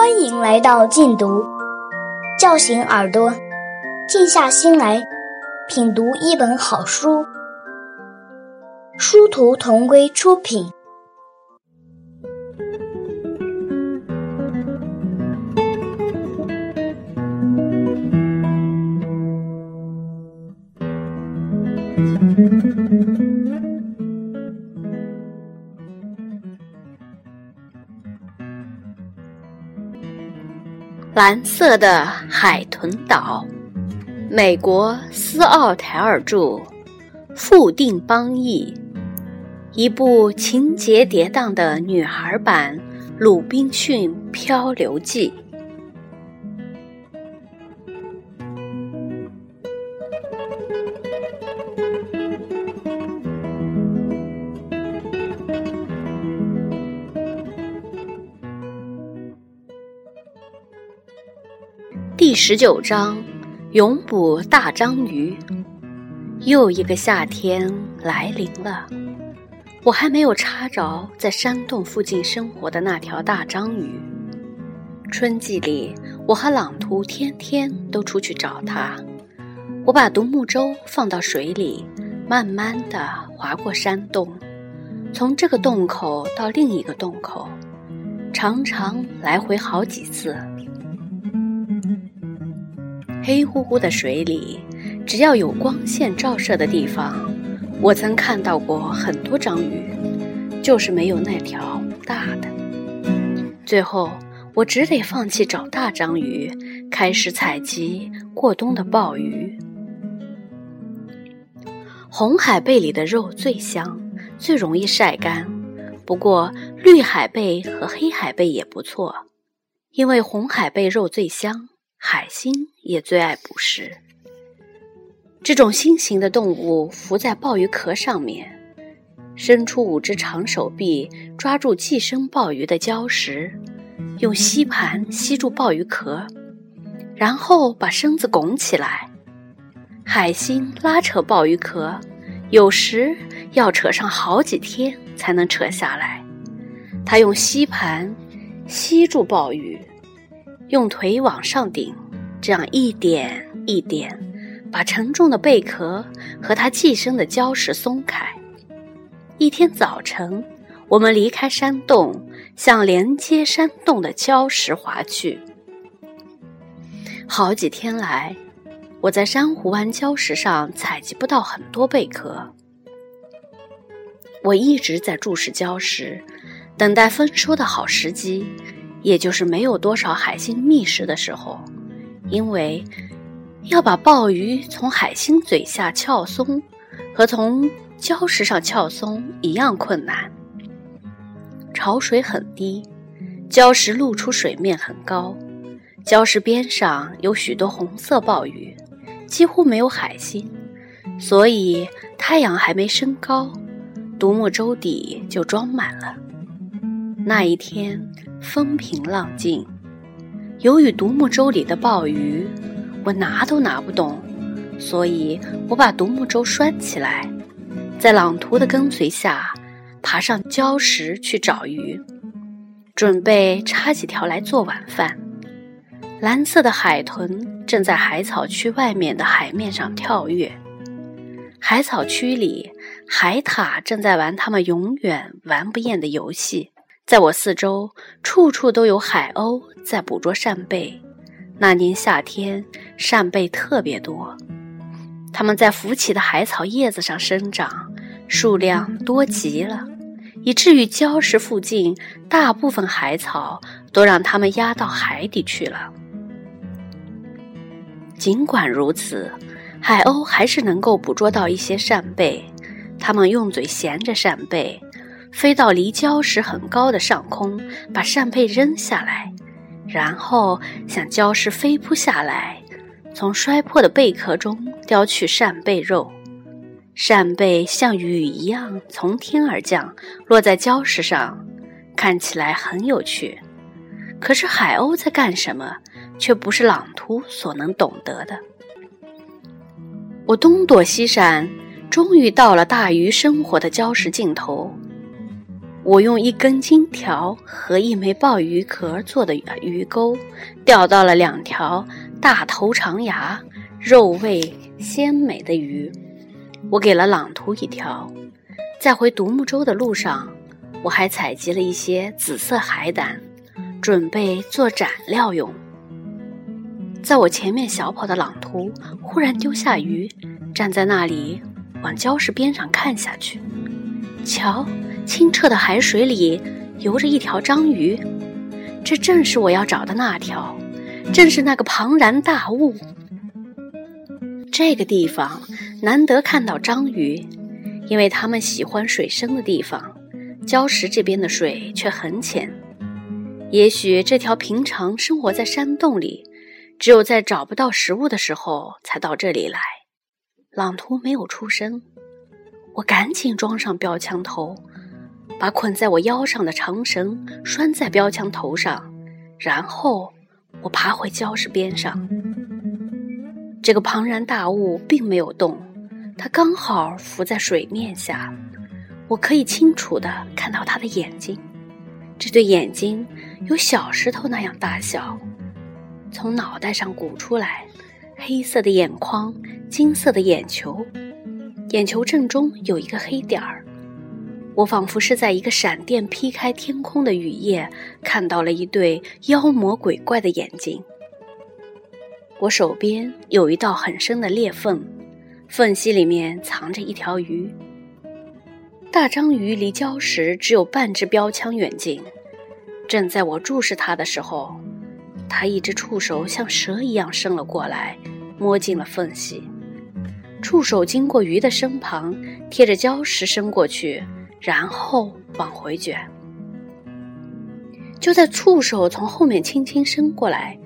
欢迎来到禁毒，叫醒耳朵，静下心来品读一本好书。殊途同归出品。蓝色的海豚岛，美国斯奥台尔著，富定邦译，一部情节跌宕的女孩版《鲁滨逊漂流记》。第十九章，永捕大章鱼。又一个夏天来临了，我还没有插着在山洞附近生活的那条大章鱼。春季里，我和朗图天天都出去找它。我把独木舟放到水里，慢慢地划过山洞，从这个洞口到另一个洞口，常常来回好几次。黑乎乎的水里，只要有光线照射的地方，我曾看到过很多章鱼，就是没有那条大的。最后，我只得放弃找大章鱼，开始采集过冬的鲍鱼。红海贝里的肉最香，最容易晒干。不过，绿海贝和黑海贝也不错，因为红海贝肉最香。海星也最爱捕食。这种新型的动物伏在鲍鱼壳上面，伸出五只长手臂抓住寄生鲍鱼的礁石，用吸盘吸住鲍鱼壳，然后把身子拱起来。海星拉扯鲍鱼壳，有时要扯上好几天才能扯下来。它用吸盘吸住鲍鱼。用腿往上顶，这样一点一点，把沉重的贝壳和它寄生的礁石松开。一天早晨，我们离开山洞，向连接山洞的礁石滑去。好几天来，我在珊瑚湾礁石上采集不到很多贝壳。我一直在注视礁石，等待丰收的好时机。也就是没有多少海星觅食的时候，因为要把鲍鱼从海星嘴下撬松，和从礁石上撬松一样困难。潮水很低，礁石露出水面很高，礁石边上有许多红色鲍鱼，几乎没有海星，所以太阳还没升高，独木舟底就装满了。那一天。风平浪静，由于独木舟里的鲍鱼，我拿都拿不动，所以我把独木舟拴起来，在朗图的跟随下，爬上礁石去找鱼，准备插几条来做晚饭。蓝色的海豚正在海草区外面的海面上跳跃，海草区里，海獭正在玩他们永远玩不厌的游戏。在我四周，处处都有海鸥在捕捉扇贝。那年夏天，扇贝特别多，它们在浮起的海草叶子上生长，数量多极了，以至于礁石附近大部分海草都让它们压到海底去了。尽管如此，海鸥还是能够捕捉到一些扇贝，它们用嘴衔着扇贝。飞到离礁石很高的上空，把扇贝扔下来，然后向礁石飞扑下来，从摔破的贝壳中叼去扇贝肉。扇贝像雨一样从天而降，落在礁石上，看起来很有趣。可是海鸥在干什么，却不是朗图所能懂得的。我东躲西闪，终于到了大鱼生活的礁石尽头。我用一根金条和一枚鲍鱼壳做的鱼钩，钓到了两条大头长牙、肉味鲜美的鱼。我给了朗图一条。在回独木舟的路上，我还采集了一些紫色海胆，准备做蘸料用。在我前面小跑的朗图忽然丢下鱼，站在那里往礁石边上看下去。瞧，清澈的海水里游着一条章鱼，这正是我要找的那条，正是那个庞然大物。这个地方难得看到章鱼，因为它们喜欢水深的地方，礁石这边的水却很浅。也许这条平常生活在山洞里。只有在找不到食物的时候才到这里来。朗图没有出声，我赶紧装上标枪头，把捆在我腰上的长绳拴在标枪头上，然后我爬回礁石边上。这个庞然大物并没有动，它刚好浮在水面下，我可以清楚地看到它的眼睛，这对眼睛有小石头那样大小。从脑袋上鼓出来，黑色的眼眶，金色的眼球，眼球正中有一个黑点儿。我仿佛是在一个闪电劈开天空的雨夜，看到了一对妖魔鬼怪的眼睛。我手边有一道很深的裂缝，缝隙里面藏着一条鱼。大章鱼离礁石只有半支标枪远近，正在我注视它的时候。它一只触手像蛇一样伸了过来，摸进了缝隙。触手经过鱼的身旁，贴着礁石伸过去，然后往回卷。就在触手从后面轻轻伸过来，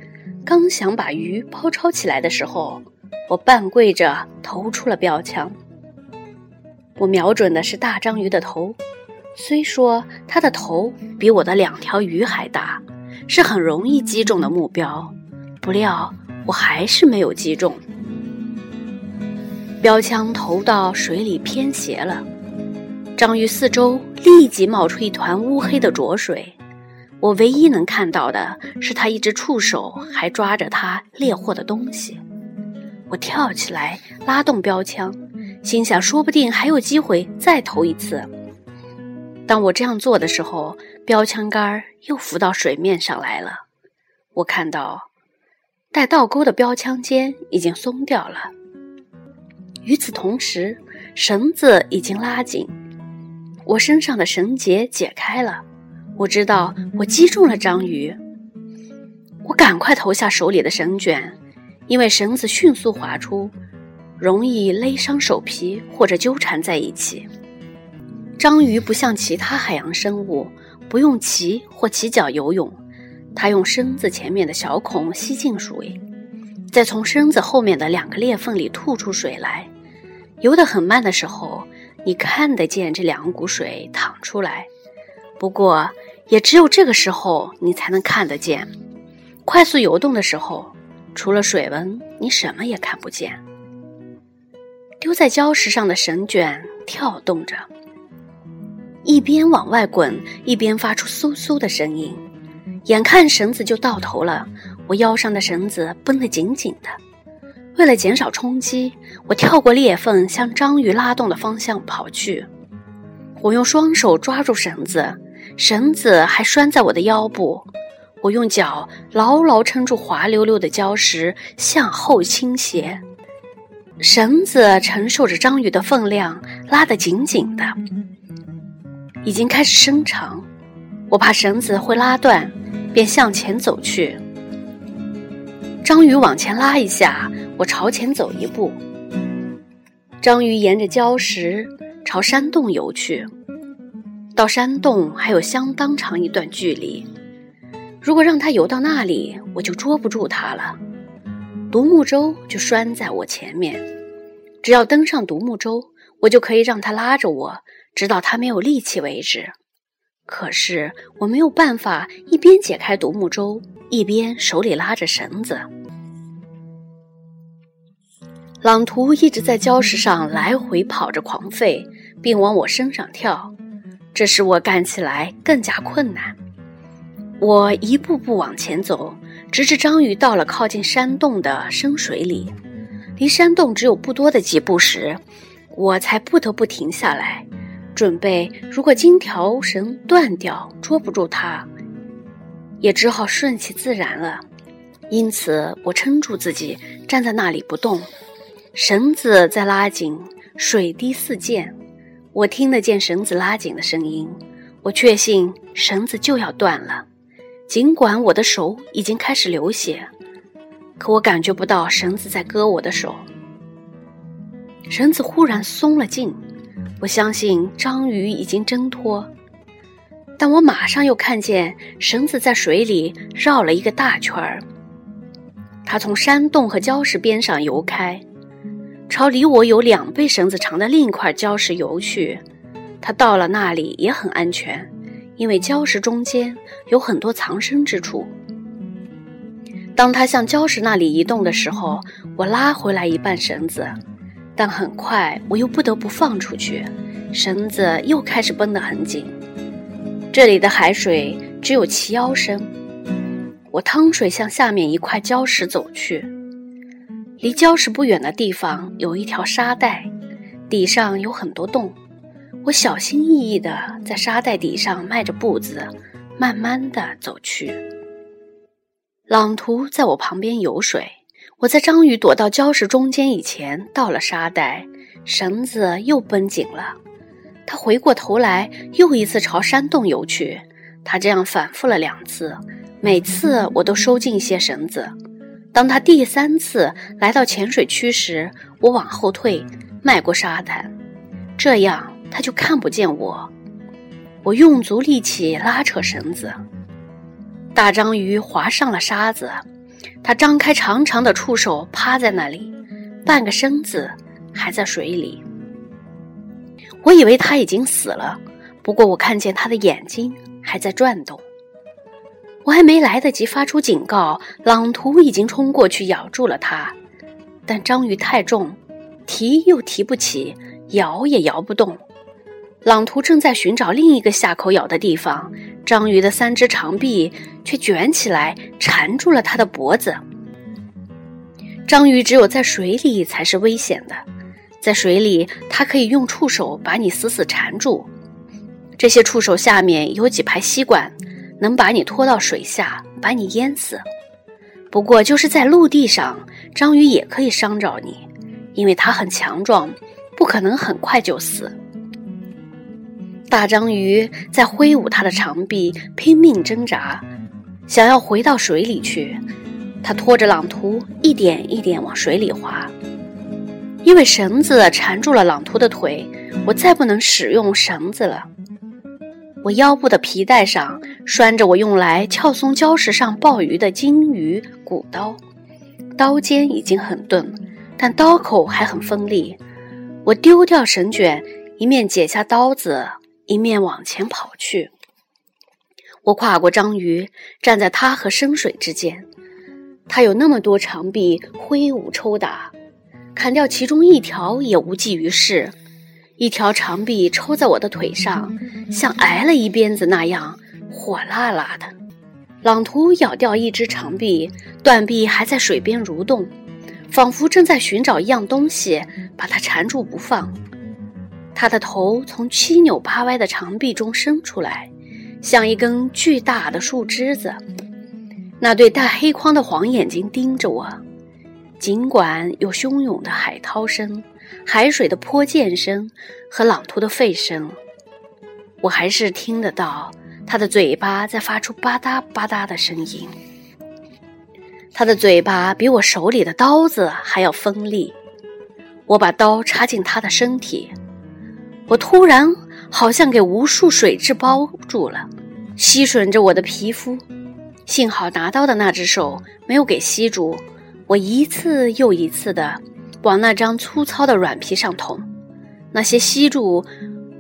刚想把鱼包抄起来的时候，我半跪着投出了标枪。我瞄准的是大章鱼的头，虽说它的头比我的两条鱼还大。是很容易击中的目标，不料我还是没有击中。标枪投到水里偏斜了，章鱼四周立即冒出一团乌黑的浊水。我唯一能看到的是他一只触手还抓着他猎获的东西。我跳起来拉动标枪，心想说不定还有机会再投一次。当我这样做的时候，标枪杆又浮到水面上来了。我看到带倒钩的标枪尖已经松掉了。与此同时，绳子已经拉紧，我身上的绳结解开了。我知道我击中了章鱼。我赶快投下手里的绳卷，因为绳子迅速滑出，容易勒伤手皮或者纠缠在一起。章鱼不像其他海洋生物，不用鳍或鳍脚游泳，它用身子前面的小孔吸进水，再从身子后面的两个裂缝里吐出水来。游得很慢的时候，你看得见这两股水淌出来，不过也只有这个时候你才能看得见。快速游动的时候，除了水纹，你什么也看不见。丢在礁石上的绳卷跳动着。一边往外滚，一边发出嗖嗖的声音。眼看绳子就到头了，我腰上的绳子绷得紧紧的。为了减少冲击，我跳过裂缝，向章鱼拉动的方向跑去。我用双手抓住绳子，绳子还拴在我的腰部。我用脚牢牢撑住滑溜溜的礁石，向后倾斜。绳子承受着章鱼的分量，拉得紧紧的。已经开始伸长，我怕绳子会拉断，便向前走去。章鱼往前拉一下，我朝前走一步。章鱼沿着礁石朝山洞游去，到山洞还有相当长一段距离。如果让它游到那里，我就捉不住它了。独木舟就拴在我前面，只要登上独木舟，我就可以让它拉着我。直到他没有力气为止。可是我没有办法一边解开独木舟，一边手里拉着绳子。朗图一直在礁石上来回跑着狂吠，并往我身上跳。这使我干起来更加困难。我一步步往前走，直至章鱼到了靠近山洞的深水里，离山洞只有不多的几步时，我才不得不停下来，准备如果金条绳断掉捉不住它，也只好顺其自然了。因此，我撑住自己，站在那里不动。绳子在拉紧，水滴四溅，我听得见绳子拉紧的声音。我确信绳子就要断了，尽管我的手已经开始流血，可我感觉不到绳子在割我的手。绳子忽然松了劲，我相信章鱼已经挣脱，但我马上又看见绳子在水里绕了一个大圈儿。它从山洞和礁石边上游开，朝离我有两倍绳子长的另一块礁石游去。它到了那里也很安全，因为礁石中间有很多藏身之处。当它向礁石那里移动的时候，我拉回来一半绳子，但很快我又不得不放出去，绳子又开始绷得很紧。这里的海水只有齐腰深。我趟水向下面一块礁石走去，离礁石不远的地方有一条沙带，底上有很多洞。我小心翼翼地在沙带底上迈着步子，慢慢地走去。朗图在我旁边游水，我在章鱼躲到礁石中间以前到了沙带，绳子又绷紧了。他回过头来，又一次朝山洞游去。他这样反复了两次。每次我都收进一些绳子。当他第三次来到浅水区时，我往后退，迈过沙滩，这样他就看不见我。我用足力气拉扯绳子，大章鱼划上了沙子，它张开长长的触手趴在那里，半个身子还在水里。我以为它已经死了，不过我看见它的眼睛还在转动。我还没来得及发出警告，朗图已经冲过去咬住了它。但章鱼太重，提又提不起，摇也摇不动。朗图正在寻找另一个下口咬的地方，章鱼的三只长臂却卷起来缠住了它的脖子。章鱼只有在水里才是危险的，在水里它可以用触手把你死死缠住，这些触手下面有几排吸管。能把你拖到水下，把你淹死。不过，就是在陆地上，章鱼也可以伤着你，因为它很强壮，不可能很快就死。大章鱼在挥舞它的长臂，拼命挣扎，想要回到水里去。它拖着朗图一点一点往水里滑。因为绳子缠住了朗图的腿，我再不能使用绳子了。我腰部的皮带上拴着我用来撬松礁石上鲍鱼的金鱼骨刀，刀尖已经很钝，但刀口还很锋利。我丢掉绳卷，一面解下刀子，一面往前跑去。我跨过章鱼，站在它和深水之间。它有那么多长臂，挥舞抽打，砍掉其中一条也无济于事。一条长臂抽在我的腿上，像挨了一鞭子那样火辣辣的。朗图咬掉一只长臂，断臂还在水边蠕动，仿佛正在寻找一样东西，把它缠住不放。他的头从七扭八歪的长臂中伸出来，像一根巨大的树枝子。那对带黑框的黄眼睛盯着我，尽管有汹涌的海涛声。海水的泼溅声和朗图的吠声，我还是听得到他的嘴巴在发出吧嗒吧嗒的声音。他的嘴巴比我手里的刀子还要锋利。我把刀插进他的身体，我突然好像给无数水蛭包住了，吸吮着我的皮肤。幸好拿刀的那只手没有给吸住，我一次又一次的。往那张粗糙的软皮上捅，那些吸住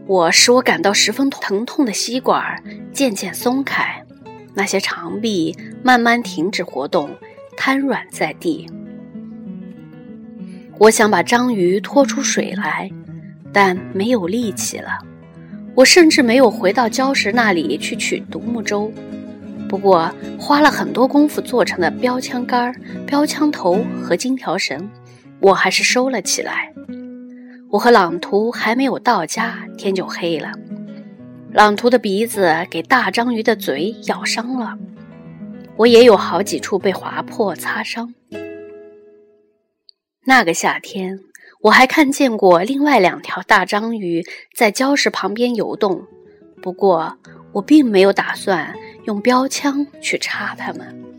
我使我感到十分疼痛的吸管渐渐松开，那些长臂慢慢停止活动，瘫软在地。我想把章鱼拖出水来，但没有力气了。我甚至没有回到礁石那里去取独木舟，不过花了很多功夫做成的标枪杆、标枪头和金条绳，我还是收了起来。我和朗图还没有到家，天就黑了。朗图的鼻子给大章鱼的嘴咬伤了，我也有好几处被划破、擦伤。那个夏天。我还看见过另外两条大章鱼在礁石旁边游动，不过我并没有打算用标枪去插它们。